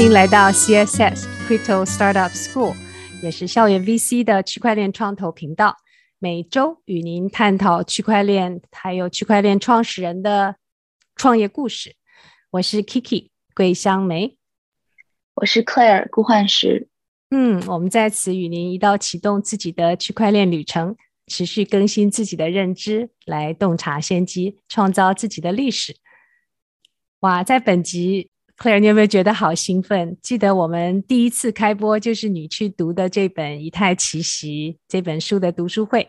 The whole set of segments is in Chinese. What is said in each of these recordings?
欢迎来到 CSS Crypto Startup School，也是校园 VC 的区块链创投频道。每周与您探讨区块链，还有区块链创始人的创业故事。我是 Kiki 桂香梅，我是 Claire 顾焕石。嗯，我们在此与您一道启动自己的区块链旅程，持续更新自己的认知，来洞察先机，创造自己的历史。哇，在本集。Claire，你有没有觉得好兴奋？记得我们第一次开播就是你去读的这本《以太奇袭》这本书的读书会，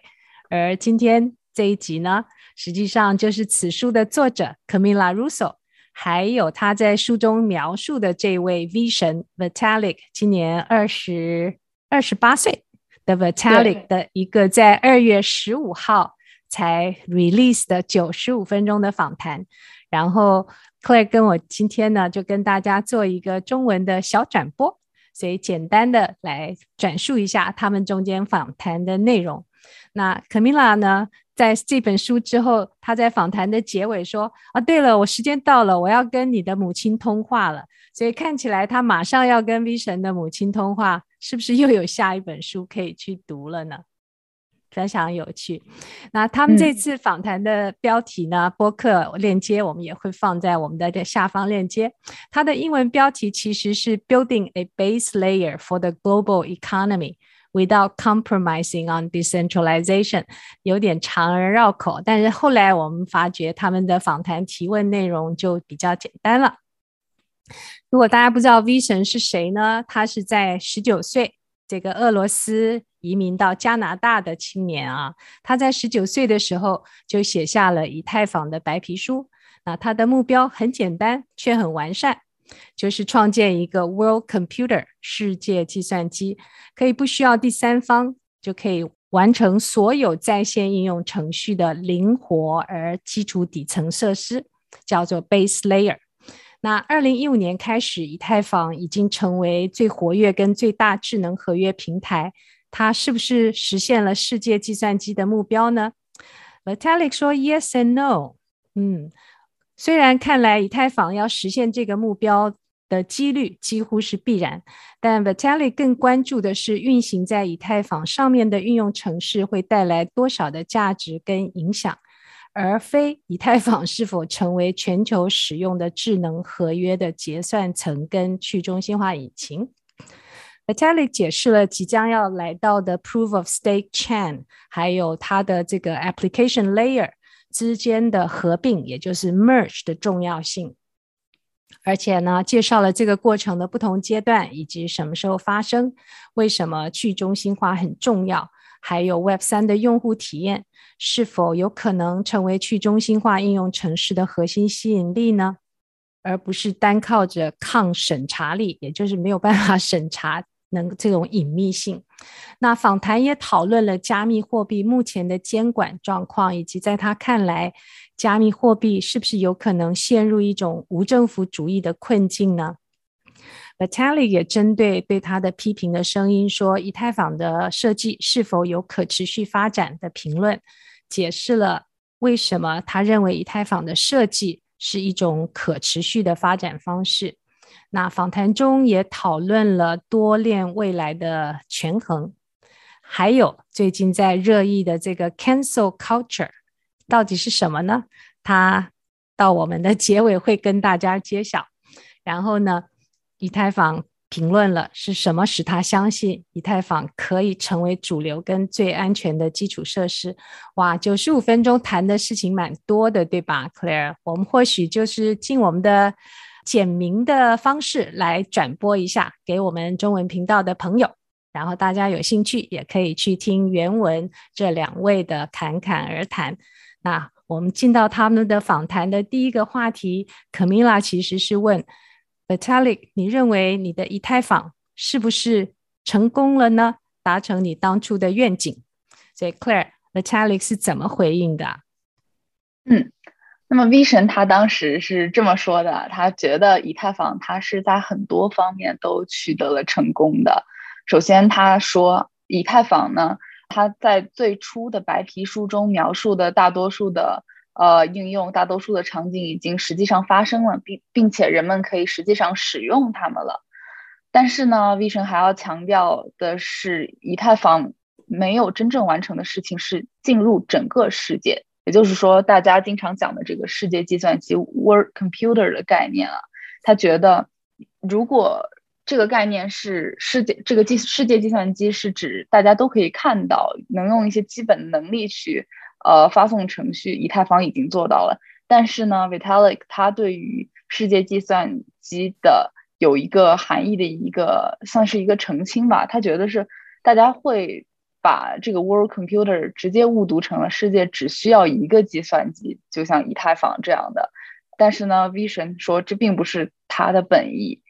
而今天这一集呢，实际上就是此书的作者 Camila Russo，还有他在书中描述的这位 V 神 Vitalik，今年二十二十八岁的 Vitalik 的一个在二月十五号才 release 的九十五分钟的访谈，然后。Claire 跟我今天呢，就跟大家做一个中文的小转播，所以简单的来转述一下他们中间访谈的内容。那 Camila 呢，在这本书之后，他在访谈的结尾说：“啊，对了，我时间到了，我要跟你的母亲通话了。”所以看起来他马上要跟 V 神的母亲通话，是不是又有下一本书可以去读了呢？非常有趣。那他们这次访谈的标题呢？嗯、播客链接我们也会放在我们的下方链接。它的英文标题其实是 “Building a Base Layer for the Global Economy Without Compromising on Decentralization”，有点长而绕口。但是后来我们发觉他们的访谈提问内容就比较简单了。如果大家不知道 V 神是谁呢？他是在十九岁，这个俄罗斯。移民到加拿大的青年啊，他在十九岁的时候就写下了以太坊的白皮书。那他的目标很简单，却很完善，就是创建一个 World Computer 世界计算机，可以不需要第三方就可以完成所有在线应用程序的灵活而基础底层设施，叫做 Base Layer。那二零一五年开始，以太坊已经成为最活跃跟最大智能合约平台。它是不是实现了世界计算机的目标呢？Vitalik 说：“Yes and no。”嗯，虽然看来以太坊要实现这个目标的几率几乎是必然，但 Vitalik 更关注的是运行在以太坊上面的运用程式会带来多少的价值跟影响，而非以太坊是否成为全球使用的智能合约的结算层跟去中心化引擎。Vitalik 解释了即将要来到的 Proof of Stake Chain，还有它的这个 Application Layer 之间的合并，也就是 Merge 的重要性。而且呢，介绍了这个过程的不同阶段以及什么时候发生，为什么去中心化很重要，还有 Web 三的用户体验是否有可能成为去中心化应用城市的核心吸引力呢？而不是单靠着抗审查力，也就是没有办法 审查。能这种隐秘性，那访谈也讨论了加密货币目前的监管状况，以及在他看来，加密货币是不是有可能陷入一种无政府主义的困境呢？Vitalik 也针对对他的批评的声音说，以太坊的设计是否有可持续发展的评论，解释了为什么他认为以太坊的设计是一种可持续的发展方式。那访谈中也讨论了多链未来的权衡，还有最近在热议的这个 cancel culture 到底是什么呢？他到我们的结尾会跟大家揭晓。然后呢，以太坊评论了是什么使他相信以太坊可以成为主流跟最安全的基础设施。哇，九十五分钟谈的事情蛮多的，对吧，Claire？我们或许就是尽我们的。简明的方式来转播一下给我们中文频道的朋友，然后大家有兴趣也可以去听原文这两位的侃侃而谈。那我们进到他们的访谈的第一个话题，Camila 其实是问 Vitalik，你认为你的以太坊是不是成功了呢？达成你当初的愿景？所以 Claire，Vitalik 是怎么回应的？嗯。那么 V 神他当时是这么说的，他觉得以太坊它是在很多方面都取得了成功的。首先，他说以太坊呢，它在最初的白皮书中描述的大多数的呃应用，大多数的场景已经实际上发生了，并并且人们可以实际上使用它们了。但是呢，V 神还要强调的是，以太坊没有真正完成的事情是进入整个世界，也就是说，大家经常讲的这个世界计算机 （World Computer） 的概念啊。他觉得，如果这个概念是世界这个计世界计算机是指大家都可以看到，能用一些基本能力去呃发送程序，以太坊已经做到了。但是呢，Vitalik 他对于世界计算机的有一个含义的一个算是一个澄清吧，他觉得是大家会把这个 World Computer 直接误读成了世界只需要一个计算机，就像以太坊这样的。但是呢，V 神说这并不是他的本意。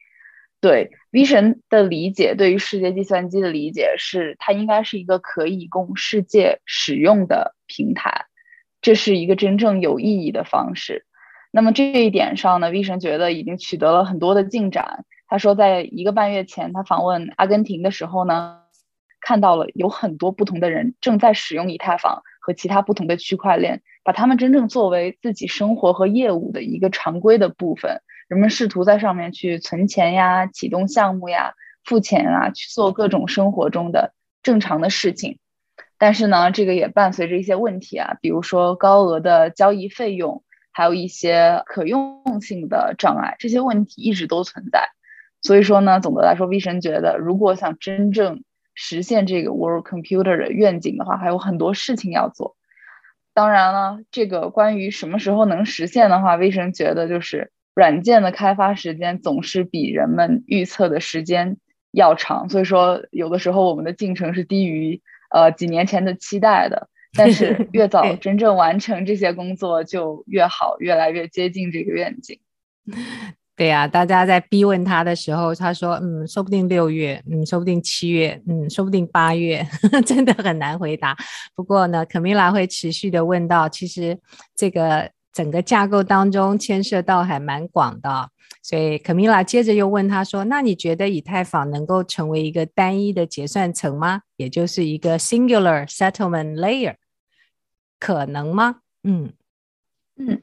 对 V 神的理解，对于世界计算机的理解是，它应该是一个可以供世界使用的平台，这是一个真正有意义的方式。那么这一点上呢，V 神觉得已经取得了很多的进展。他说，在一个半月前，他访问阿根廷的时候呢，看到了有很多不同的人正在使用以太坊和其他不同的区块链，把它们真正作为自己生活和业务的一个常规的部分。人们试图在上面去存钱呀、启动项目呀、付钱啊，去做各种生活中的正常的事情。但是呢，这个也伴随着一些问题啊，比如说高额的交易费用，还有一些可用性的障碍，这些问题一直都存在。所以说呢，总的来说，V 神觉得，如果想真正实现这个 World Computer 的愿景的话，还有很多事情要做。当然了，这个关于什么时候能实现的话，V 神觉得就是。软件的开发时间总是比人们预测的时间要长，所以说有的时候我们的进程是低于呃几年前的期待的。但是 越早真正完成这些工作就越好，越来越接近这个愿景。对呀、啊，大家在逼问他的时候，他说：“嗯，说不定六月，嗯，说不定七月，嗯，说不定八月，真的很难回答。”不过呢，Camilla 会持续的问到，其实这个。整个架构当中牵涉到还蛮广的，所以，Camila 接着又问他说：“那你觉得以太坊能够成为一个单一的结算层吗？也就是一个 singular settlement layer，可能吗？”嗯嗯，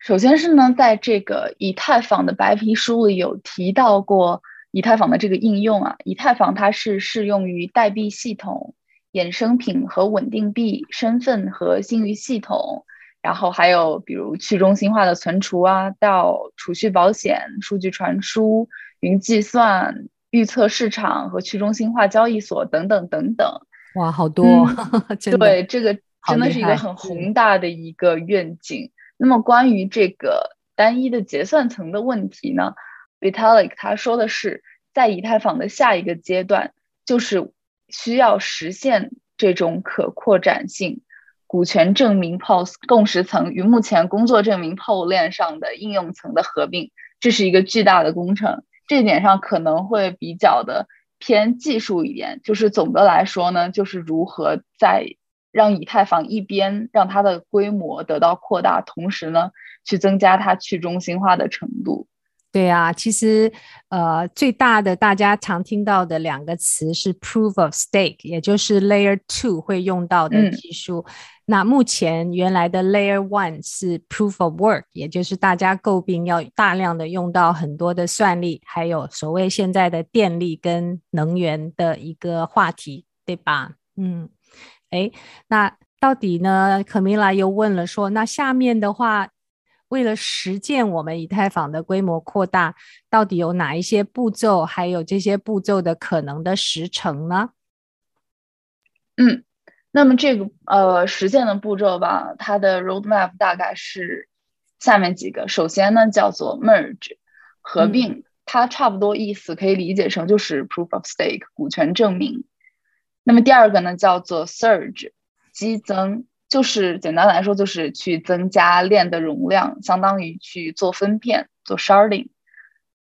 首先是呢，在这个以太坊的白皮书里有提到过以太坊的这个应用啊，以太坊它是适用于代币系统、衍生品和稳定币、身份和信誉系统。然后还有比如去中心化的存储啊，到储蓄保险、数据传输、云计算、预测市场和去中心化交易所等等等等。哇，好多！嗯、对，这个真的是一个很宏大的一个愿景。那么关于这个单一的结算层的问题呢，Vitalik 他说的是，在以太坊的下一个阶段，就是需要实现这种可扩展性。股权证明 POS 共识层与目前工作证明 POS 链上的应用层的合并，这是一个巨大的工程。这点上可能会比较的偏技术一点。就是总的来说呢，就是如何在让以太坊一边让它的规模得到扩大，同时呢，去增加它去中心化的程度。对啊，其实呃，最大的大家常听到的两个词是 Proof of Stake，也就是 Layer Two 会用到的技术。嗯、那目前原来的 Layer One 是 Proof of Work，也就是大家诟病要大量的用到很多的算力，还有所谓现在的电力跟能源的一个话题，对吧？嗯，哎，那到底呢？Camilla 又问了说，那下面的话。为了实践我们以太坊的规模扩大，到底有哪一些步骤？还有这些步骤的可能的时程呢？嗯，那么这个呃实践的步骤吧，它的 roadmap 大概是下面几个。首先呢，叫做 merge 合并，嗯、它差不多意思可以理解成就是 proof of stake 股权证明。那么第二个呢，叫做 surge 激增。就是简单来说，就是去增加链的容量，相当于去做分片、做 sharding。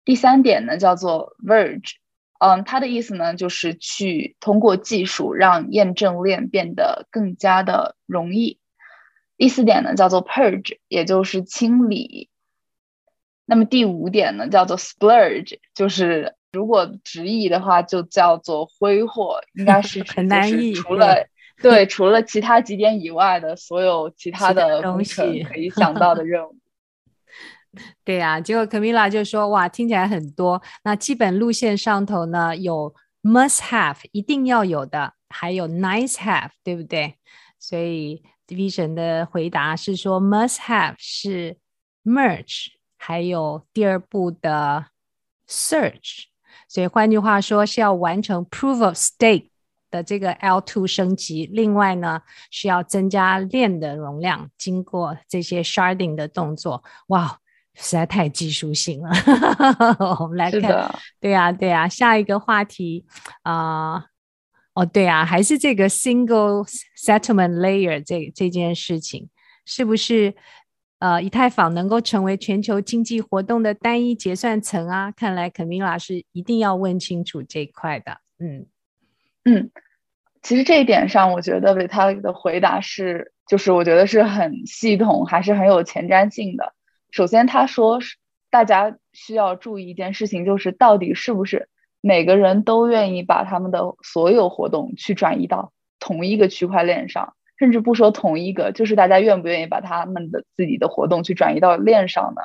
第三点呢，叫做 verge，嗯，它的意思呢，就是去通过技术让验证链变得更加的容易。第四点呢，叫做 purge，也就是清理。那么第五点呢，叫做 splurge，就是如果直译的话，就叫做挥霍，应该是 很难译，除了。对，除了其他几点以外的所有其他的东西可以想到的任务。对呀、啊，结果 Camila 就说：“哇，听起来很多。那基本路线上头呢，有 must have 一定要有的，还有 nice have，对不对？所以 Vision 的回答是说，must have 是 merge，还有第二步的 search。所以换句话说，是要完成 proof of stake 的这个 L2 升级。另外呢，需要增加链的容量，经过这些 sharding 的动作。哇！”实在太技术性了，我们来看，对呀、啊，对呀、啊，下一个话题啊、呃，哦，对啊，还是这个 single settlement layer 这这件事情，是不是呃，以太坊能够成为全球经济活动的单一结算层啊？看来 Camila 是一定要问清楚这一块的，嗯嗯，其实这一点上，我觉得维他的回答是，就是我觉得是很系统，还是很有前瞻性的。首先，他说大家需要注意一件事情，就是到底是不是每个人都愿意把他们的所有活动去转移到同一个区块链上，甚至不说同一个，就是大家愿不愿意把他们的自己的活动去转移到链上呢？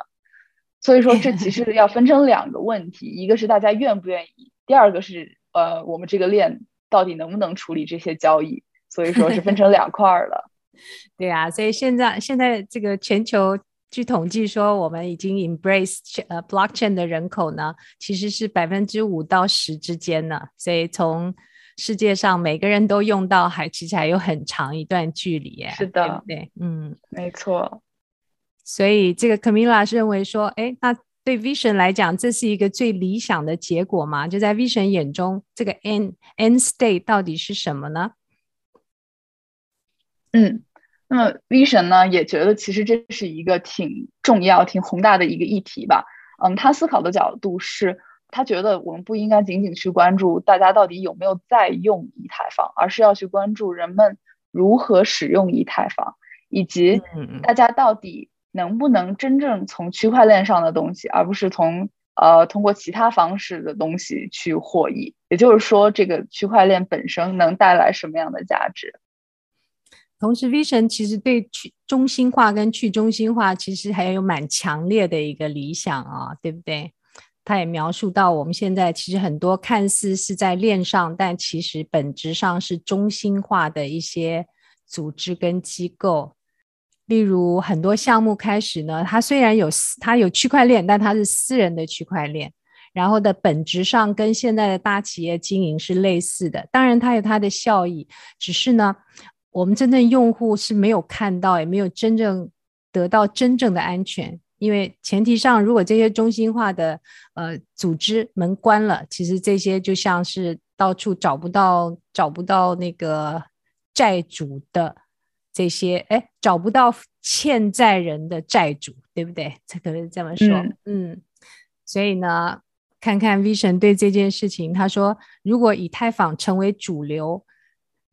所以说，这其实要分成两个问题，一个是大家愿不愿意，第二个是呃，我们这个链到底能不能处理这些交易？所以说是分成两块了。对啊，所以现在现在这个全球。据统计说，我们已经 embrace 呃 blockchain 的人口呢，其实是百分之五到十之间呢。所以从世界上每个人都用到，还其实还有很长一段距离耶。是的，对，对，嗯，没错。所以这个 Camila 是认为说，哎，那对 Vision 来讲，这是一个最理想的结果吗？就在 Vision 眼中，这个 end end state 到底是什么呢？嗯。那么 Vision 呢，也觉得其实这是一个挺重要、挺宏大的一个议题吧。嗯，他思考的角度是，他觉得我们不应该仅仅去关注大家到底有没有在用以太坊，而是要去关注人们如何使用以太坊，以及大家到底能不能真正从区块链上的东西，而不是从呃通过其他方式的东西去获益。也就是说，这个区块链本身能带来什么样的价值？同时，Vision 其实对去中心化跟去中心化其实还有蛮强烈的一个理想啊，对不对？他也描述到，我们现在其实很多看似是在链上，但其实本质上是中心化的一些组织跟机构。例如，很多项目开始呢，它虽然有它有区块链，但它是私人的区块链，然后的本质上跟现在的大企业经营是类似的。当然，它有它的效益，只是呢。我们真正用户是没有看到，也没有真正得到真正的安全，因为前提上，如果这些中心化的呃组织门关了，其实这些就像是到处找不到找不到那个债主的这些，哎，找不到欠债人的债主，对不对？这可能这么说，嗯，嗯，所以呢，看看 Vision 对这件事情，他说，如果以太坊成为主流。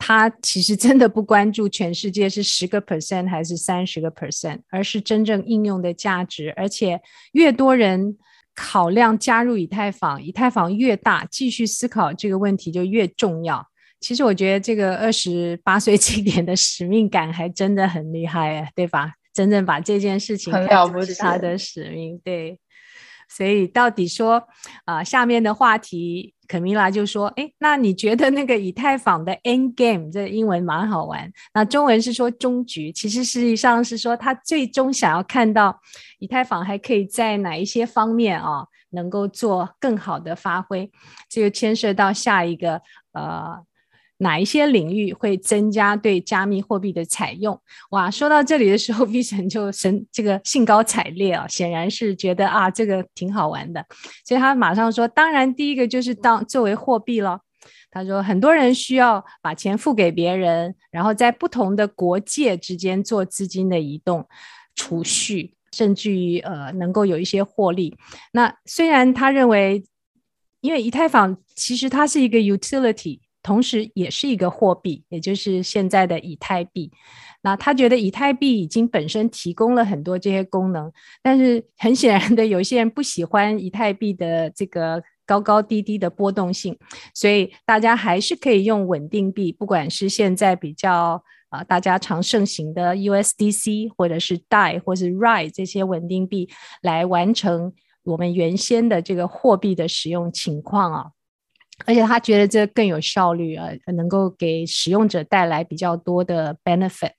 他其实真的不关注全世界是十个 percent 还是三十个 percent，而是真正应用的价值。而且越多人考量加入以太坊，以太坊越大，继续思考这个问题就越重要。其实我觉得这个二十八岁青年的使命感还真的很厉害，对吧？真正把这件事情看作是他的使命，对。所以到底说啊、呃，下面的话题。可米拉就说：“哎，那你觉得那个以太坊的 end game，这英文蛮好玩。那中文是说终局，其实实际上是说他最终想要看到以太坊还可以在哪一些方面啊，能够做更好的发挥。这就牵涉到下一个呃。”哪一些领域会增加对加密货币的采用？哇，说到这里的时候，V 神就神这个兴高采烈啊，显然是觉得啊，这个挺好玩的，所以他马上说，当然第一个就是当作为货币了。他说，很多人需要把钱付给别人，然后在不同的国界之间做资金的移动、储蓄，甚至于呃能够有一些获利。那虽然他认为，因为以太坊其实它是一个 utility。同时也是一个货币，也就是现在的以太币。那他觉得以太币已经本身提供了很多这些功能，但是很显然的，有些人不喜欢以太币的这个高高低低的波动性，所以大家还是可以用稳定币，不管是现在比较啊、大家常盛行的 USDC，或者是 DAI 或是 RAI 这些稳定币来完成我们原先的这个货币的使用情况啊。而且他觉得这更有效率啊，能够给使用者带来比较多的 benefit。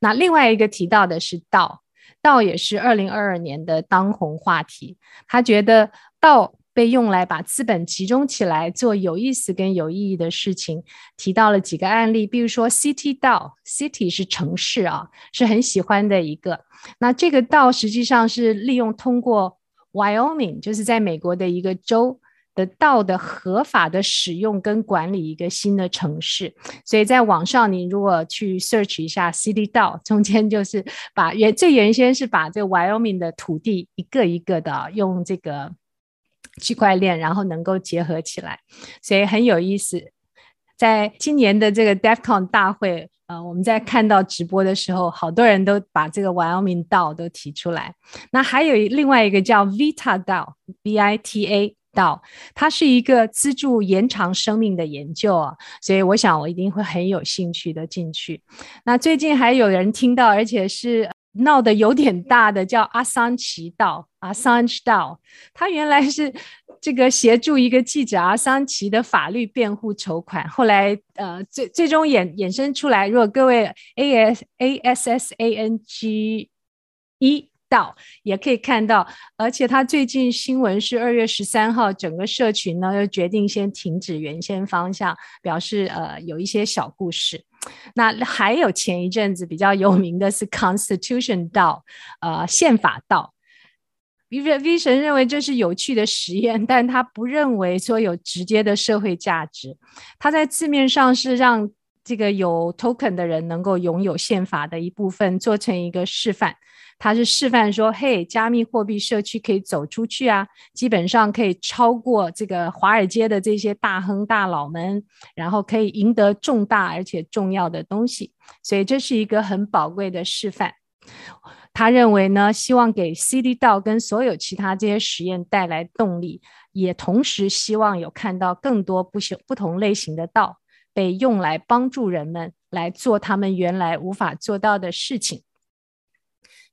那另外一个提到的是道”，道也是二零二二年的当红话题。他觉得道被用来把资本集中起来做有意思跟有意义的事情，提到了几个案例，比如说 City 道 ”，“City” 是城市啊，是很喜欢的一个。那这个道实际上是利用通过 Wyoming，就是在美国的一个州。得到的合法的使用跟管理一个新的城市，所以在网上你如果去 search 一下 City DAO，中间就是把原最原先是把这个 Wyoming 的土地一个一个的用这个区块链，然后能够结合起来，所以很有意思。在今年的这个 DevCon 大会，呃，我们在看到直播的时候，好多人都把这个 Wyoming DAO 都提出来。那还有另外一个叫 Vita DAO，V-I-T-A。道，它是一个资助延长生命的研究啊，所以我想我一定会很有兴趣的进去。那最近还有人听到，而且是闹得有点大的，叫阿桑奇道阿桑奇道。他原来是这个协助一个记者阿桑奇的法律辩护筹款，后来呃最最终衍衍生出来，如果各位 A S A S S A N G E。到也可以看到，而且他最近新闻是二月十三号，整个社群呢又决定先停止原先方向，表示呃有一些小故事。那还有前一阵子比较有名的是 Constitution 道呃宪法 DAO。V 神认为这是有趣的实验，但他不认为说有直接的社会价值。他在字面上是让这个有 token 的人能够拥有宪法的一部分，做成一个示范。他是示范说：“嘿，加密货币社区可以走出去啊，基本上可以超过这个华尔街的这些大亨大佬们，然后可以赢得重大而且重要的东西。所以这是一个很宝贵的示范。他认为呢，希望给 CD 道跟所有其他这些实验带来动力，也同时希望有看到更多不同不同类型的道被用来帮助人们来做他们原来无法做到的事情。”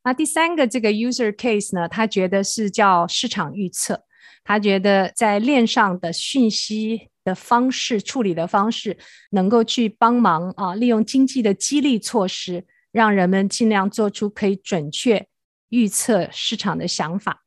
那第三个这个 user case 呢，他觉得是叫市场预测。他觉得在链上的讯息的方式、处理的方式，能够去帮忙啊，利用经济的激励措施，让人们尽量做出可以准确预测市场的想法。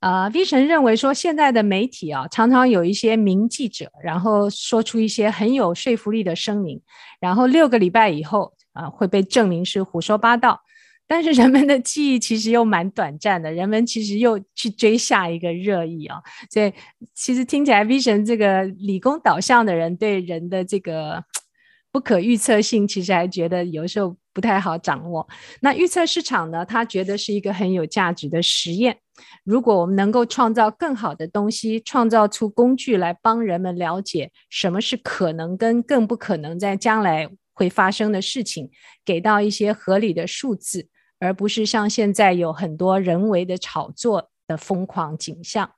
啊，V 神认为说，现在的媒体啊，常常有一些名记者，然后说出一些很有说服力的声明，然后六个礼拜以后啊，会被证明是胡说八道。但是人们的记忆其实又蛮短暂的，人们其实又去追下一个热议啊，所以其实听起来 V 神这个理工导向的人对人的这个 不可预测性，其实还觉得有时候不太好掌握。那预测市场呢，他觉得是一个很有价值的实验。如果我们能够创造更好的东西，创造出工具来帮人们了解什么是可能跟更不可能在将来会发生的事情，给到一些合理的数字。而不是像现在有很多人为的炒作的疯狂景象。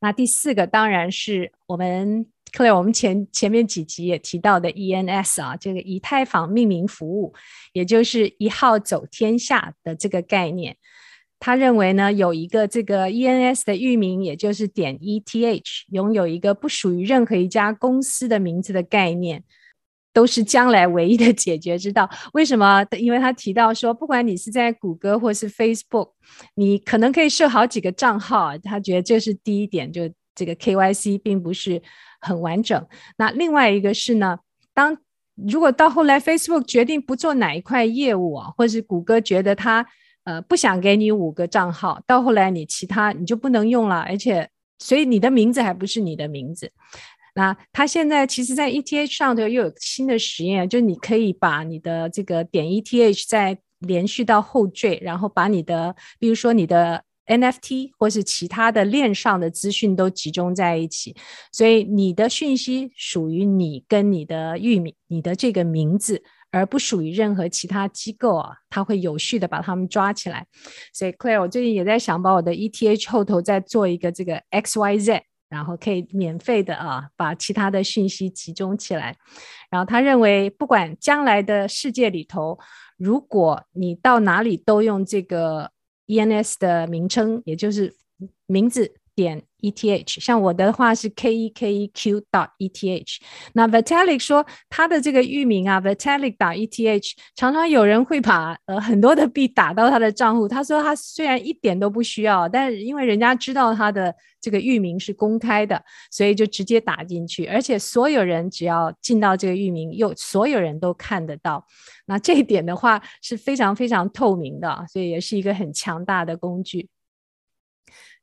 那第四个当然是我们 Clare，我们前前面几集也提到的 ENS 啊，这个以太坊命名服务，也就是一号走天下的这个概念。他认为呢，有一个这个 ENS 的域名，也就是点 ETH，拥有一个不属于任何一家公司的名字的概念。都是将来唯一的解决之道。为什么？因为他提到说，不管你是在谷歌或是 Facebook，你可能可以设好几个账号。他觉得这是第一点，就这个 KYC 并不是很完整。那另外一个是呢，当如果到后来 Facebook 决定不做哪一块业务啊，或是谷歌觉得他呃不想给你五个账号，到后来你其他你就不能用了，而且所以你的名字还不是你的名字。那他现在其实，在 ETH 上头又有新的实验，就你可以把你的这个点 ETH 再连续到后缀，然后把你的，比如说你的 NFT 或是其他的链上的资讯都集中在一起，所以你的讯息属于你跟你的域名，你的这个名字，而不属于任何其他机构啊，它会有序的把它们抓起来。所以 Claire，我最近也在想把我的 ETH 后头再做一个这个 XYZ。然后可以免费的啊，把其他的讯息集中起来。然后他认为，不管将来的世界里头，如果你到哪里都用这个 ENS 的名称，也就是名字点 ETH，像我的话是 K E K E Q 到 ETH。那 Vitalik 说他的这个域名啊，Vitalik dot ETH，常常有人会把呃很多的币打到他的账户。他说他虽然一点都不需要，但是因为人家知道他的这个域名是公开的，所以就直接打进去。而且所有人只要进到这个域名，又所有人都看得到。那这一点的话是非常非常透明的，所以也是一个很强大的工具。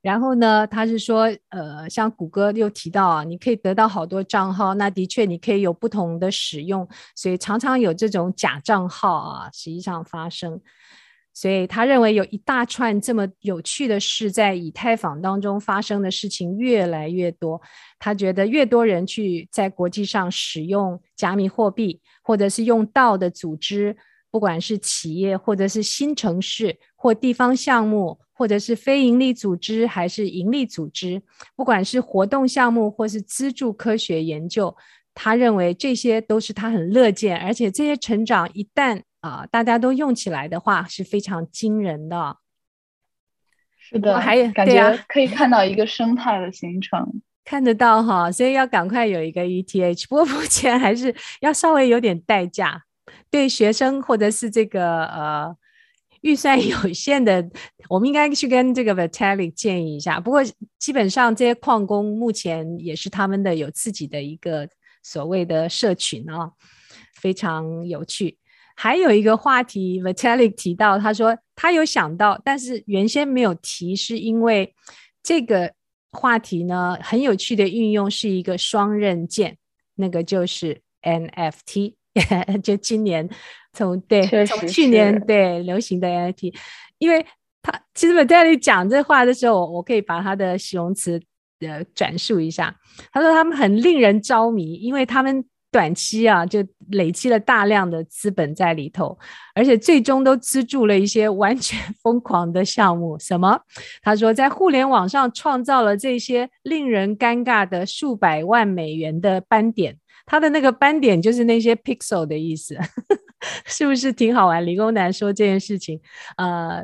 然后呢，他是说，呃，像谷歌又提到啊，你可以得到好多账号，那的确你可以有不同的使用，所以常常有这种假账号啊，实际上发生。所以他认为有一大串这么有趣的事在以太坊当中发生的事情越来越多，他觉得越多人去在国际上使用加密货币，或者是用道的组织。不管是企业，或者是新城市，或地方项目，或者是非盈利组织，还是盈利组织，不管是活动项目，或是资助科学研究，他认为这些都是他很乐见，而且这些成长一旦啊、呃、大家都用起来的话，是非常惊人的。是的，还有感觉可以看到一个生态的形成，啊、看得到哈，所以要赶快有一个 ETH，不过目前还是要稍微有点代价。对学生或者是这个呃预算有限的，我们应该去跟这个 Vitalik 建议一下。不过基本上这些矿工目前也是他们的有自己的一个所谓的社群啊，非常有趣。还有一个话题，Vitalik 提到，他说他有想到，但是原先没有提，是因为这个话题呢很有趣的运用是一个双刃剑，那个就是 NFT。就今年从对从去年对流行的 NFT，因为他其实我在那里讲这话的时候，我可以把他的形容词呃转述一下。他说他们很令人着迷，因为他们短期啊就累积了大量的资本在里头，而且最终都资助了一些完全 疯狂的项目。什么？他说在互联网上创造了这些令人尴尬的数百万美元的斑点。他的那个斑点就是那些 pixel 的意思，是不是挺好玩？理工男说这件事情，呃，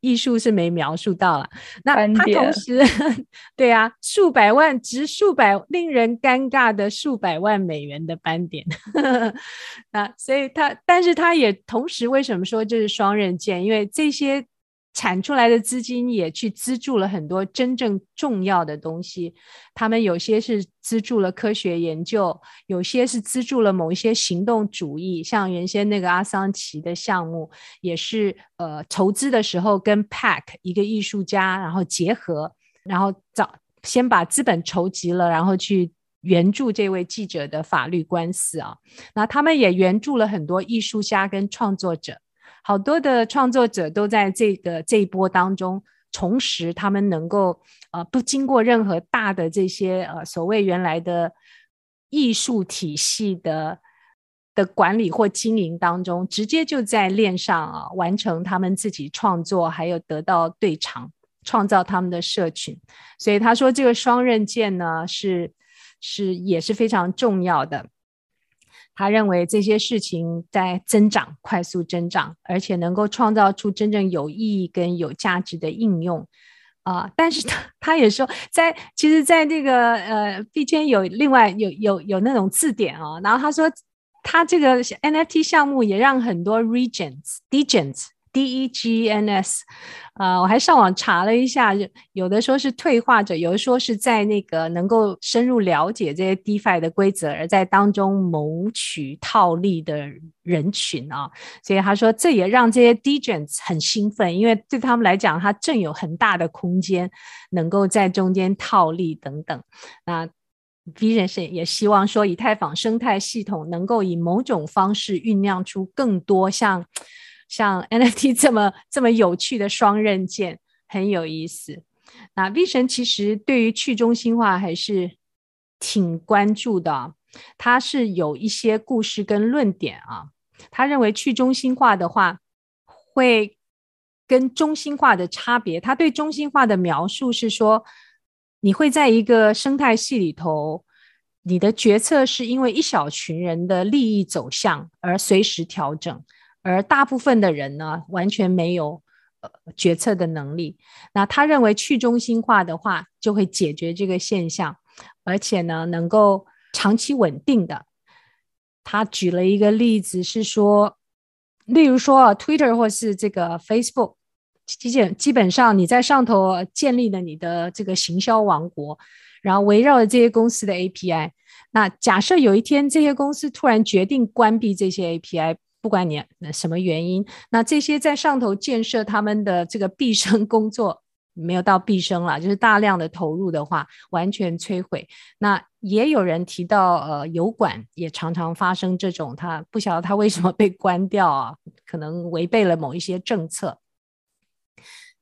艺术是没描述到了。那他同时，对啊，数百万值数百令人尴尬的数百万美元的斑点，那所以他，但是他也同时为什么说这是双刃剑？因为这些。产出来的资金也去资助了很多真正重要的东西，他们有些是资助了科学研究，有些是资助了某一些行动主义，像原先那个阿桑奇的项目，也是呃筹资的时候跟 Pack 一个艺术家然后结合，然后找先把资本筹集了，然后去援助这位记者的法律官司啊，那他们也援助了很多艺术家跟创作者。好多的创作者都在这个这一波当中重拾他们能够呃不经过任何大的这些呃所谓原来的艺术体系的的管理或经营当中，直接就在链上啊完成他们自己创作，还有得到对偿，创造他们的社群。所以他说这个双刃剑呢是是也是非常重要的。他认为这些事情在增长，快速增长，而且能够创造出真正有意义跟有价值的应用。啊、但是他他也说在，其实，在那个呃币圈有另外有有有那种字典啊、哦，然后他说他这个 NFT 项目也让很多 Degens DEGNS，呃，我还上网查了一下，有的说是退化者，有的说是在那个能够深入了解这些 DeFi 的规则，而在当中谋取套利的人群啊。所以他说，这也让这些 degen 很兴奋，因为对他们来讲，他正有很大的空间能够在中间套利等等。那 Vision 是也希望说，以太坊生态系统能够以某种方式酝酿出更多像。像 NFT 这么这么有趣的双刃剑，很有意思。那 V 神其实对于去中心化还是挺关注的，他是有一些故事跟论点啊。他认为去中心化的话，会跟中心化的差别。他对中心化的描述是说，你会在一个生态系里头，你的决策是因为一小群人的利益走向而随时调整，而大部分的人呢，完全没有呃决策的能力。那他认为去中心化的话，就会解决这个现象，而且呢，能够长期稳定的。他举了一个例子是说，例如说啊，Twitter 或是这个 Facebook。基本基本上，你在上头建立了你的这个行销王国，然后围绕着这些公司的 API。那假设有一天这些公司突然决定关闭这些 API，不管你什么原因，那这些在上头建设他们的这个毕生工作没有到毕生了，就是大量的投入的话，完全摧毁。那也有人提到，呃，油管也常常发生这种，他不晓得他为什么被关掉啊，可能违背了某一些政策。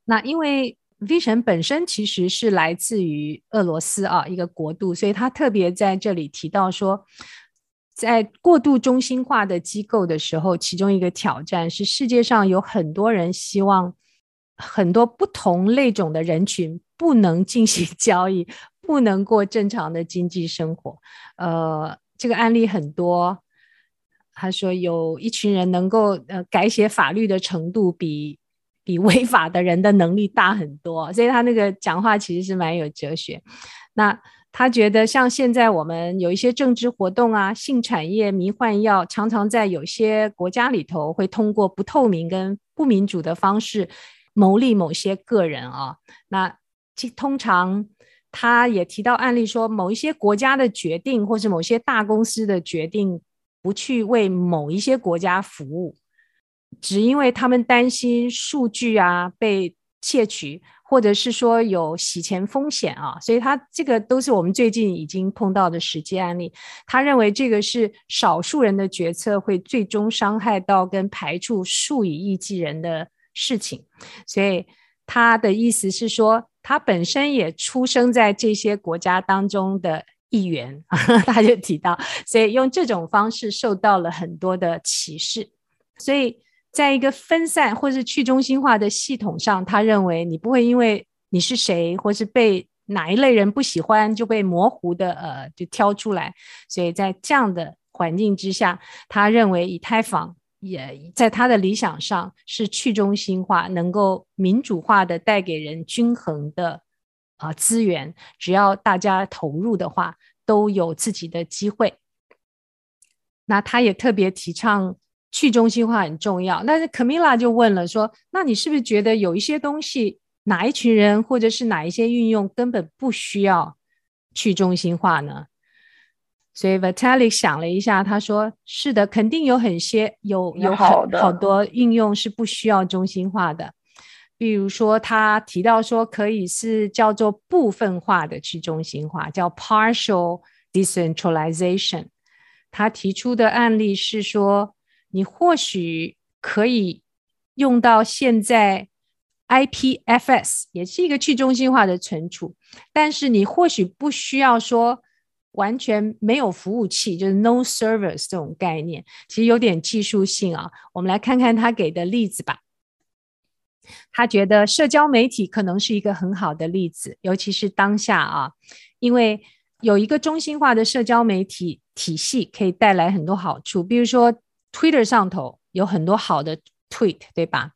那因为 Vishen 本身其实是来自于俄罗斯啊，一个国度，所以他特别在这里提到说，在过度中心化的机构的时候，其中一个挑战是世界上有很多人希望很多不同类种的人群不能进行 交易，不能过正常的经济生活。呃，这个案例很多，他说有一群人能够呃改写法律的程度比。比违法的人的能力大很多，所以他那个讲话其实是蛮有哲学。那他觉得像现在我们有一些政治活动啊、性产业、迷幻药，常常在有些国家里头会通过不透明跟不民主的方式牟利某些个人啊。那通常他也提到案例说，某一些国家的决定或是某些大公司的决定，不去为某一些国家服务。只因为他们担心数据啊被窃取，或者是说有洗钱风险啊，所以他这个都是我们最近已经碰到的实际案例。他认为这个是少数人的决策会最终伤害到跟排除数以亿计人的事情，所以他的意思是说，他本身也出生在这些国家当中的一员，他就提到，所以用这种方式受到了很多的歧视，所以。在一个分散或是去中心化的系统上，他认为你不会因为你是谁或是被哪一类人不喜欢就被模糊的呃就挑出来。所以在这样的环境之下，他认为以太坊也在他的理想上是去中心化，能够民主化的带给人均衡的啊、资源，只要大家投入的话，都有自己的机会。那他也特别提倡。去中心化很重要，但是 Camilla 就问了说：“那你是不是觉得有一些东西，哪一群人或者是哪一些运用根本不需要去中心化呢？”所以 Vitalik 想了一下，他说：“是的，肯定有很些有有好好多应用是不需要中心化的，比如说他提到说可以是叫做部分化的去中心化，叫 partial decentralization。他提出的案例是说。”你或许可以用到现在 IPFS，也是一个去中心化的存储，但是你或许不需要说完全没有服务器，就是 no servers 这种概念，其实有点技术性啊。我们来看看他给的例子吧。他觉得社交媒体可能是一个很好的例子，尤其是当下啊，因为有一个中心化的社交媒体体系可以带来很多好处，比如说。Twitter 上头有很多好的 tweet，对吧？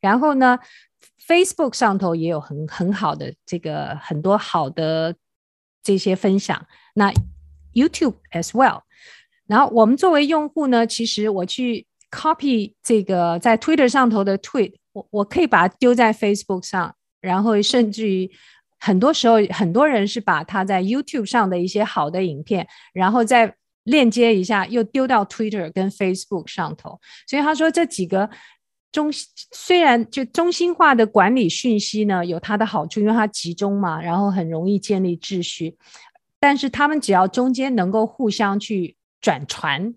然后呢，Facebook 上头也有很很好的这个很多好的这些分享。那 YouTube as well。然后我们作为用户呢，其实我去 copy 这个在 Twitter 上头的 tweet，我我可以把它丢在 Facebook 上，然后甚至于很多时候很多人是把它在 YouTube 上的一些好的影片，然后在链接一下，又丢到 Twitter 跟 Facebook 上头，所以他说这几个中虽然就中心化的管理讯息呢，有它的好处，因为它集中嘛，然后很容易建立秩序，但是他们只要中间能够互相去转传，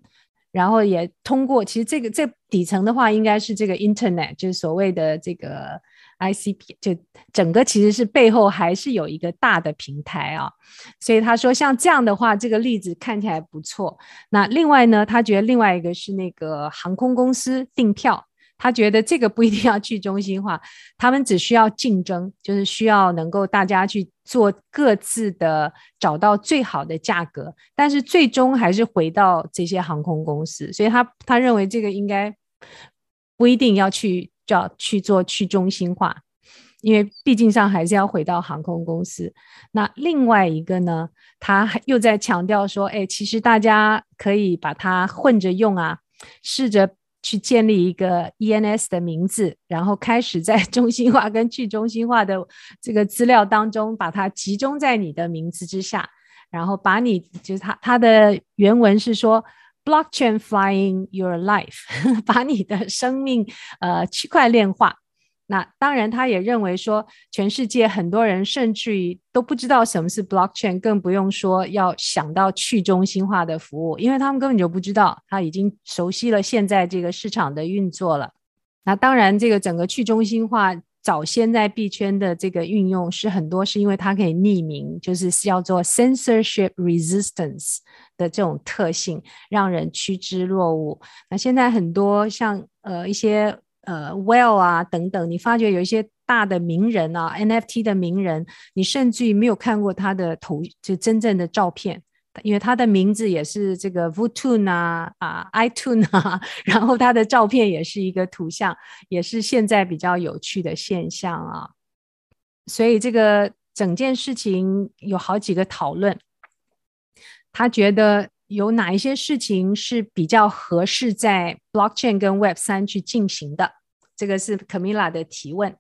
然后也通过，其实这个这底层的话，应该是这个 Internet，就是所谓的这个。ICP 就整个其实是背后还是有一个大的平台啊，所以他说像这样的话，这个例子看起来不错。那另外呢，他觉得另外一个是那个航空公司订票，他觉得这个不一定要去中心化，他们只需要竞争，就是需要能够大家去做各自的，找到最好的价格，但是最终还是回到这些航空公司，所以他他认为这个应该不一定要去叫去做去中心化。因为毕竟上还是要回到航空公司。那另外一个呢，他又在强调说，哎，其实大家可以把它混着用啊，试着去建立一个 ENS 的名字，然后开始在 中心化跟去中心化的这个资料当中，把它集中在你的名字之下，然后把你就是他他的原文是说，Blockchain flying your life，把你的生命呃区块链化。那当然，他也认为说，全世界很多人甚至于都不知道什么是 blockchain，更不用说要想到去中心化的服务，因为他们根本就不知道，他已经熟悉了现在这个市场的运作了。那当然，这个整个去中心化早先在币圈的这个运用是很多，是因为它可以匿名，就是叫做 censorship resistance 的这种特性，让人趋之若鹜。那现在很多像呃一些。呃，Well 啊，等等，你发觉有一些大的名人啊，NFT 的名人，你甚至于没有看过他的头，就真正的照片，因为他的名字也是这个 Vutun 啊啊 iTune 啊，然后他的照片也是一个图像，也是现在比较有趣的现象啊。所以这个整件事情有好几个讨论，他觉得。有哪一些事情是比较合适在 blockchain 跟 Web 三去进行的？这个是 Camilla 的提问。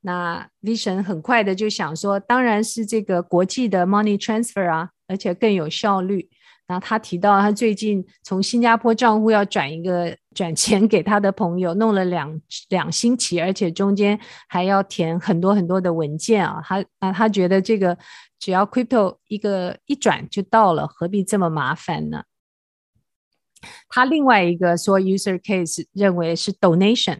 那 Vision 很快的就想说，当然是这个国际的 money transfer 啊，而且更有效率。然后他提到，他最近从新加坡账户要转一个转钱给他的朋友，弄了两两星期，而且中间还要填很多很多的文件啊。他啊，他觉得这个。只要 crypto 一个一转就到了，何必这么麻烦呢？他另外一个说 user case 认为是 donation，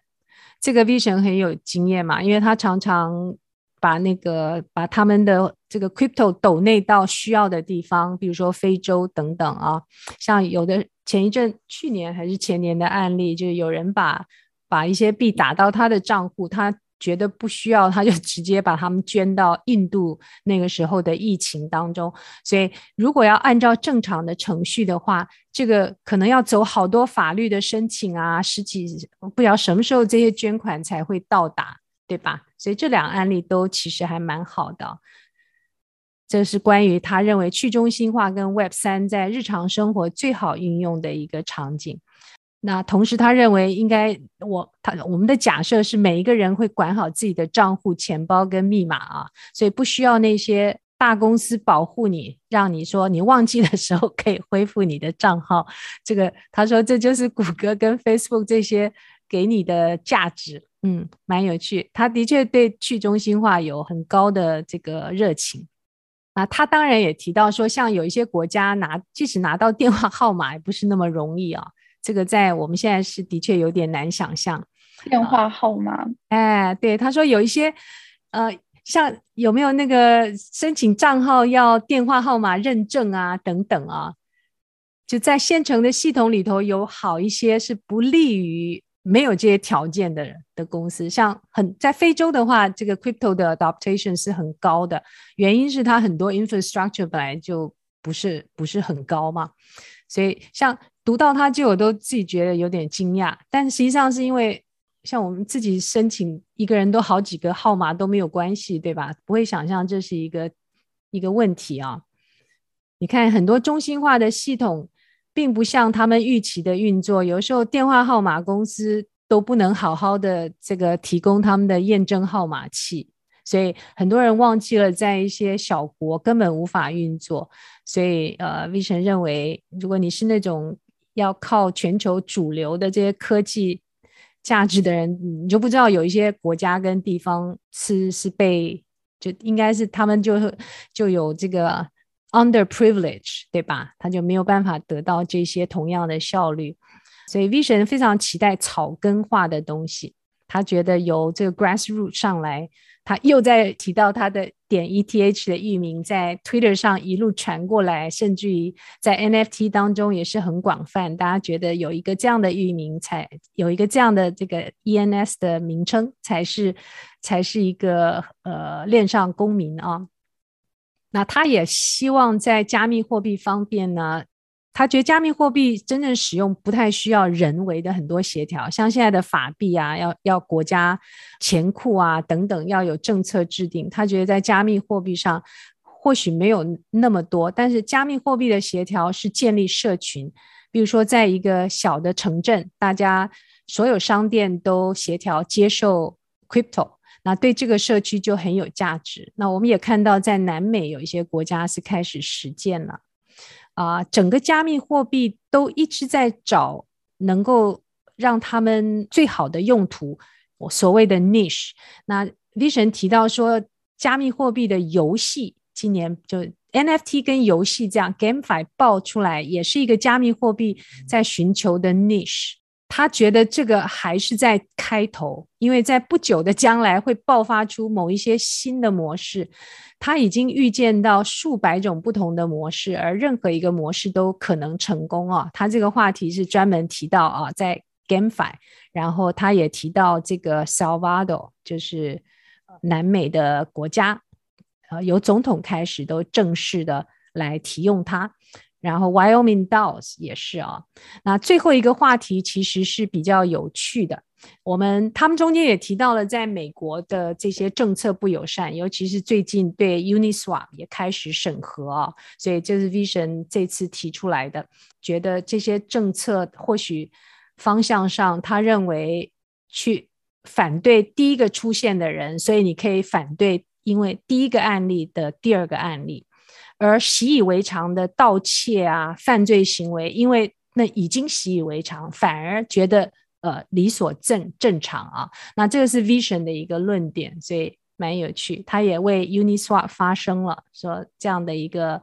这个 Vision 很有经验嘛，因为他常常把那个把他们的这个 crypto 抖内到需要的地方，比如说非洲等等啊。像有的前一阵去年还是前年的案例，就是有人把把一些币打到他的账户，他。觉得不需要，他就直接把他们捐到印度那个时候的疫情当中。所以，如果要按照正常的程序的话，这个可能要走好多法律的申请啊，十几不知道什么时候这些捐款才会到达，对吧？所以这两个案例都其实还蛮好的。这是关于他认为去中心化跟 Web 三在日常生活最好运用的一个场景。那同时，他认为应该我他我们的假设是每一个人会管好自己的账户、钱包跟密码啊，所以不需要那些大公司保护你，让你说你忘记的时候可以恢复你的账号。这个他说这就是谷歌跟 Facebook 这些给你的价值，嗯，蛮有趣。他的确对去中心化有很高的这个热情。那他当然也提到说，像有一些国家拿即使拿到电话号码也不是那么容易啊。这个在我们现在是的确有点难想象，电话号码。哎，对，他说有一些，呃，像有没有那个申请账号要电话号码认证啊，等等啊，就在现成的系统里头有好一些是不利于没有这些条件的的公司。像很在非洲的话，这个 crypto 的 adoption 是很高的，原因是它很多 infrastructure 本来就不是不是很高嘛，所以像。读到他就我都自己觉得有点惊讶，但实际上是因为像我们自己申请一个人都好几个号码都没有关系，对吧？不会想象这是一个一个问题啊。你看很多中心化的系统，并不像他们预期的运作，有时候电话号码公司都不能好好的这个提供他们的验证号码器。所以很多人忘记了，在一些小国根本无法运作。所以呃，V 神认为，如果你是那种要靠全球主流的这些科技价值的人，你就不知道有一些国家跟地方是是被就应该是他们就就有这个 underprivilege，对吧？他就没有办法得到这些同样的效率。所以 Vision 非常期待草根化的东西。他觉得由这个 grassroot 上来，他又在提到他的点 ETH 的域名在 Twitter 上一路传过来，甚至于在 NFT 当中也是很广泛。大家觉得有一个这样的域名才，有一个这样的这个 ENS 的名称，才是才是一个呃链上公民啊。那他也希望在加密货币方面呢。他觉得加密货币真正使用不太需要人为的很多协调，像现在的法币啊，要要国家钱库啊等等要有政策制定。他觉得在加密货币上或许没有那么多，但是加密货币的协调是建立社群，比如说在一个小的城镇，大家所有商店都协调接受 crypto，那对这个社区就很有价值。那我们也看到在南美有一些国家是开始实践了。啊、整个加密货币都一直在找能够让他们最好的用途，所谓的 niche。那 Vishen 提到说，加密货币的游戏今年就 NFT 跟游戏这样 GameFi 爆出来，也是一个加密货币在寻求的 niche。他觉得这个还是在开头，因为在不久的将来会爆发出某一些新的模式。他已经预见到数百种不同的模式，而任何一个模式都可能成功啊。他这个话题是专门提到啊，在 GameFi，然后他也提到这个 Salvado，就是南美的国家，呃，由总统开始都正式的来提用它。然后，Wyoming DAOs 也是啊。那最后一个话题其实是比较有趣的。我们他们中间也提到了，在美国的这些政策不友善，尤其是最近对 Uniswap 也开始审核啊。所以这是 Vision 这次提出来的，觉得这些政策或许方向上，他认为去反对第一个出现的人，所以你可以反对，因为第一个案例的第二个案例。而习以为常的盗窃啊，犯罪行为，因为那已经习以为常，反而觉得呃理所正正常啊。那这个是 vision 的一个论点，所以蛮有趣。他也为 Uniswap 发声了，说这样的一个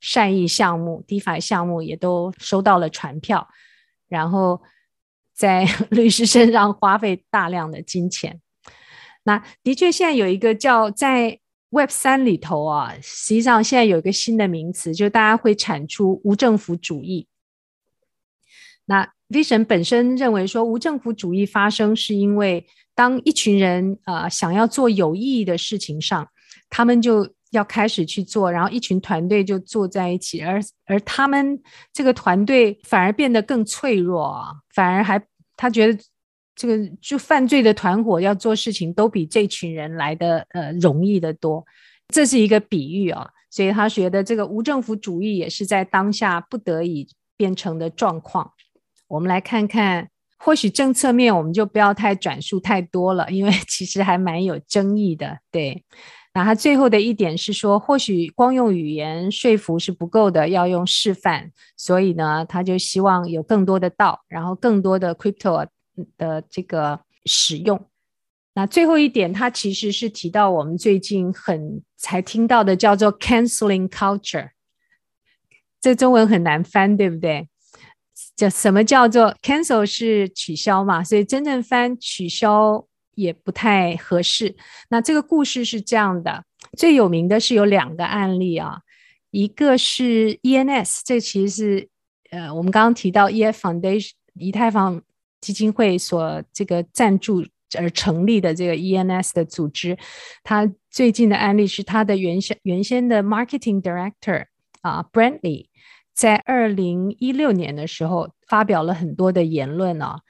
善意项目、DeFi 项目也都收到了传票，然后在 律师身上花费大量的金钱。那的确，现在有一个叫在。Web 三里头啊，实际上现在有一个新的名词，就是大家会产出无政府主义。那 Vision 本身认为说，无政府主义发生是因为当一群人啊、想要做有意义的事情上，他们就要开始去做，然后一群团队就坐在一起，而而他们这个团队反而变得更脆弱啊，反而还他觉得。这个就犯罪的团伙要做事情，都比这群人来的呃容易得多。这是一个比喻啊，所以他觉得这个无政府主义也是在当下不得已变成的状况。我们来看看，或许政策面我们就不要太转述太多了，因为 其实还蛮有争议的。对，那他最后的一点是说，或许光用语言说服是不够的，要用示范。所以呢，他就希望有更多的道，然后更多的 crypto。的这个使用，那最后一点，它其实是提到我们最近很才听到的，叫做 canceling culture。这中文很难翻，对不对？叫什么叫做 cancel 是取消嘛，所以真正翻取消也不太合适。那这个故事是这样的，最有名的是有两个案例啊，一个是 ENS，这其实是呃我们刚刚提到 EF Foundation 以太坊。基金会所这个赞助而成立的这个 ENS 的组织，他最近的案例是他的原先原先的 Marketing Director 啊，Brantley，在二零一六年的时候发表了很多的言论啊，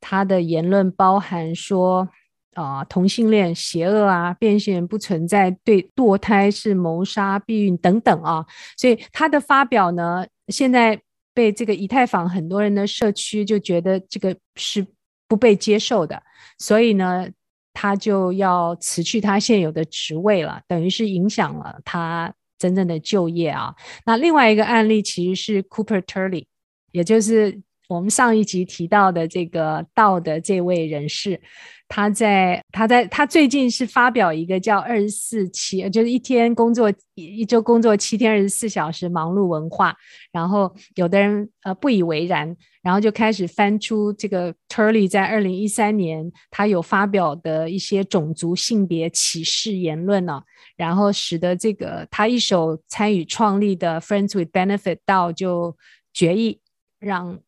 他的言论包含说啊，同性恋邪恶啊，变性人不存在，对堕胎是谋杀、避孕等等啊，所以他的发表呢，现在。被这个以太坊很多人的社区就觉得这个是不被接受的，所以呢，他就要辞去他现有的职位了，等于是影响了他真正的就业啊。那另外一个案例其实是 Cooper Turley，也就是我们上一集提到的这个道的这位人士，他在他在他最近是发表一个叫“二十四七”，就是一天工作一周工作七天二十四小时忙碌文化。然后有的人呃不以为然，然后就开始翻出这个 Turley 在二零一三年他有发表的一些种族性别歧视言论呢、然后使得这个他一手参与创立的 Friends with Benefit 道就决议让。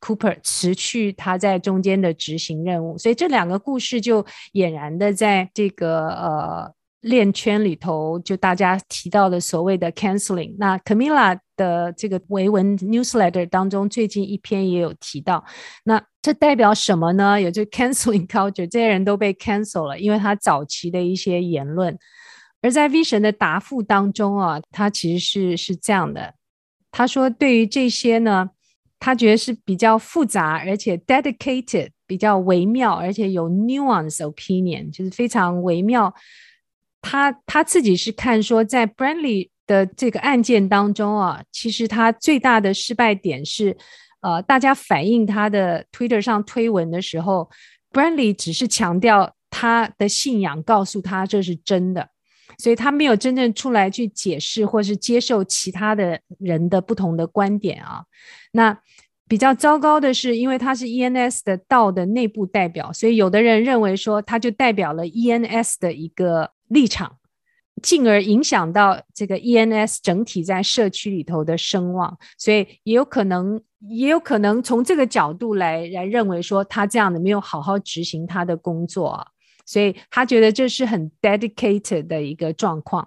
Cooper 辞去他在中间的执行任务，所以这两个故事就俨然的在这个呃链圈里头，就大家提到的所谓的 canceling。那 Camilla 的这个维文 newsletter 当中，最近一篇也有提到。那这代表什么呢？也就 canceling culture，这些人都被 cancel 了，因为他早期的一些言论。而在 V 神的答复当中啊，他其实是是这样的，他说对于这些呢。他觉得是比较复杂，而且 dedicated 比较微妙，而且有 nuance opinion，就是非常微妙。他他自己是看说，在 Brantly 的这个案件当中啊，其实他最大的失败点是，呃，大家反映他的 Twitter 上推文的时候，Brantley 只是强调他的信仰，告诉他这是真的，所以他没有真正出来去解释或是接受其他的人的不同的观点啊。那比较糟糕的是，因为他是 ENS 的道的内部代表，所以有的人认为说他就代表了 ENS 的一个立场，进而影响到这个 ENS 整体在社区里头的声望，所以也有可能，也有可能从这个角度来来认为说他这样的没有好好执行他的工作，啊所以他觉得这是很 dedicated 的一个状况。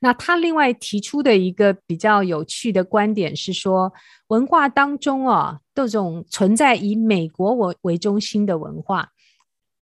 那他另外提出的一个比较有趣的观点是说，文化当中啊，这种存在以美国为为中心的文化，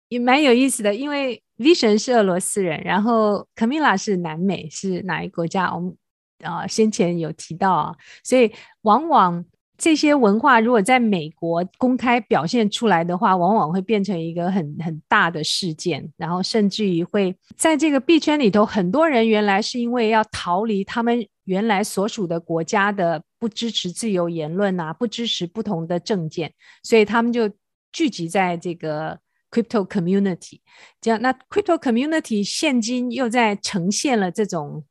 也蛮有意思的。因为 Vision 是俄罗斯人，然后 Camila 是南美，是哪一国家？我们啊先前有提到啊，所以往往。这些文化如果在美国公开表现出来的话，往往会变成一个很很大的事件，然后甚至于会在这个币圈里头，很多人原来是因为要逃离他们原来所属的国家的不支持自由言论啊，不支持不同的政见，所以他们就聚集在这个 crypto community。这样，那 crypto community 现今又在呈现了这种。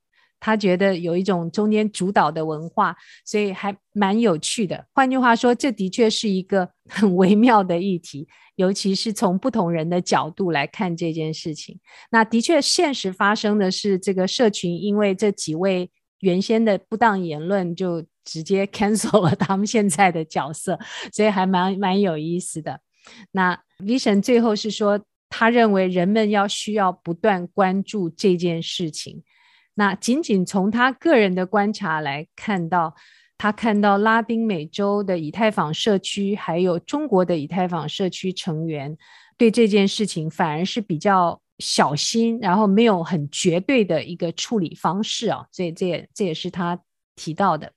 他觉得有一种中间主导的文化，所以还蛮有趣的。换句话说，这的确是一个很微妙的议题，尤其是从不同人的角度来看这件事情。那的确，现实发生的是，这个社群因为这几位原先的不当言论，就直接 cancel 了他们现在的角色，所以还蛮蛮有意思的。那 Vision 最后是说，他认为人们要需要不断关注这件事情。那仅仅从他个人的观察来看到，他看到拉丁美洲的以太坊社区，还有中国的以太坊社区成员对这件事情反而是比较小心，然后没有很绝对的一个处理方式啊，所以这也这也是他提到的。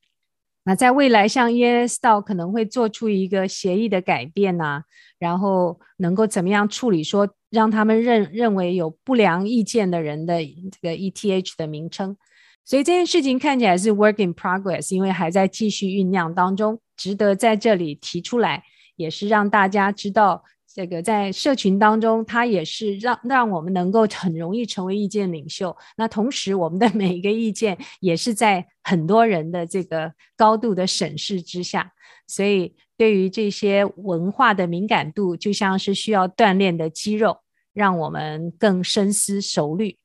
那在未来，像 ES 道可能会做出一个协议的改变呐，然后能够怎么样处理说，让他们认认为有不良意见的人的这个 ETH 的名称。所以这件事情看起来是 work in progress，因为还在继续酝酿当中，值得在这里提出来，也是让大家知道。这个在社群当中，它也是让让我们能够很容易成为意见领袖。那同时，我们的每一个意见也是在很多人的这个高度的审视之下。所以，对于这些文化的敏感度，就像是需要锻炼的肌肉，让我们更深思熟虑。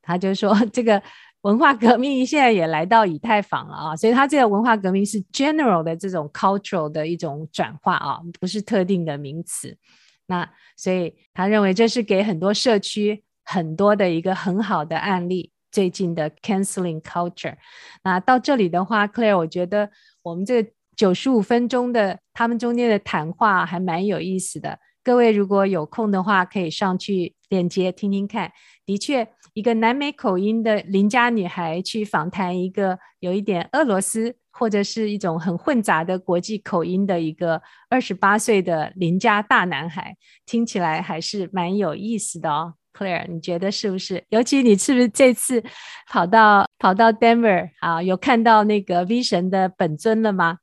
他就说，这个文化革命现在也来到以太坊了啊，所以他这个文化革命是 general 的这种 cultural 的一种转化啊，不是特定的名词。那所以他认为这是给很多社区很多的一个很好的案例。最近的 canceling culture。那到这里的话，Claire，我觉得我们这九十五分钟的他们中间的谈话还蛮有意思的。各位如果有空的话，可以上去链接听听看。的确，一个南美口音的邻家女孩去访谈一个有一点俄罗斯。或者是一种很混杂的国际口音的一个二十八岁的邻家大男孩，听起来还是蛮有意思的哦。Claire，你觉得是不是？尤其你是不是这次跑到跑到 Denver 啊，有看到那个 V 神的本尊了吗？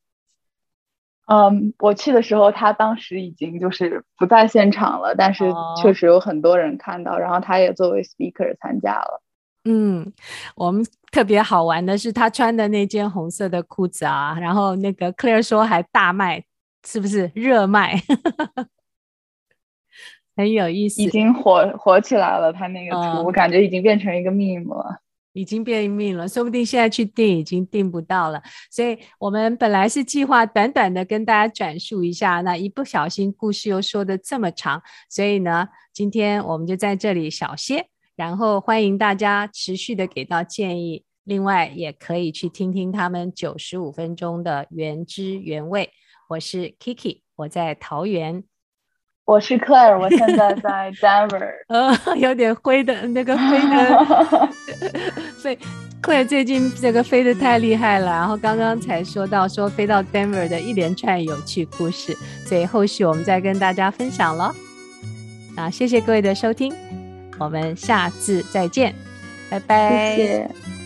嗯，我去的时候，他当时已经就是不在现场了，但是确实有很多人看到，然后他也作为 speaker 参加了。嗯，我们特别好玩的是他穿的那件红色的裤子啊，然后那个 Claire 说还大卖，是不是热卖？很有意思，已经火火起来了。他那个图，嗯，我感觉已经变成一个 meme 了。已经变命了，说不定现在去订已经订不到了。所以我们本来是计划短短的跟大家转述一下，那一不小心故事又说的这么长，所以呢，今天我们就在这里小歇，然后欢迎大家持续的给到建议。另外也可以去听听他们九十五分钟的原汁原味。我是 Kiki，我在桃园。我是 Claire，我现在在 Denver，呃，有点灰的那个飞的，所以 Claire 最近这个飞得太厉害了。然后刚刚才说到说飞到 Denver 的一连串有趣故事，所以后续我们再跟大家分享了。那谢谢各位的收听，我们下次再见，拜拜。谢谢。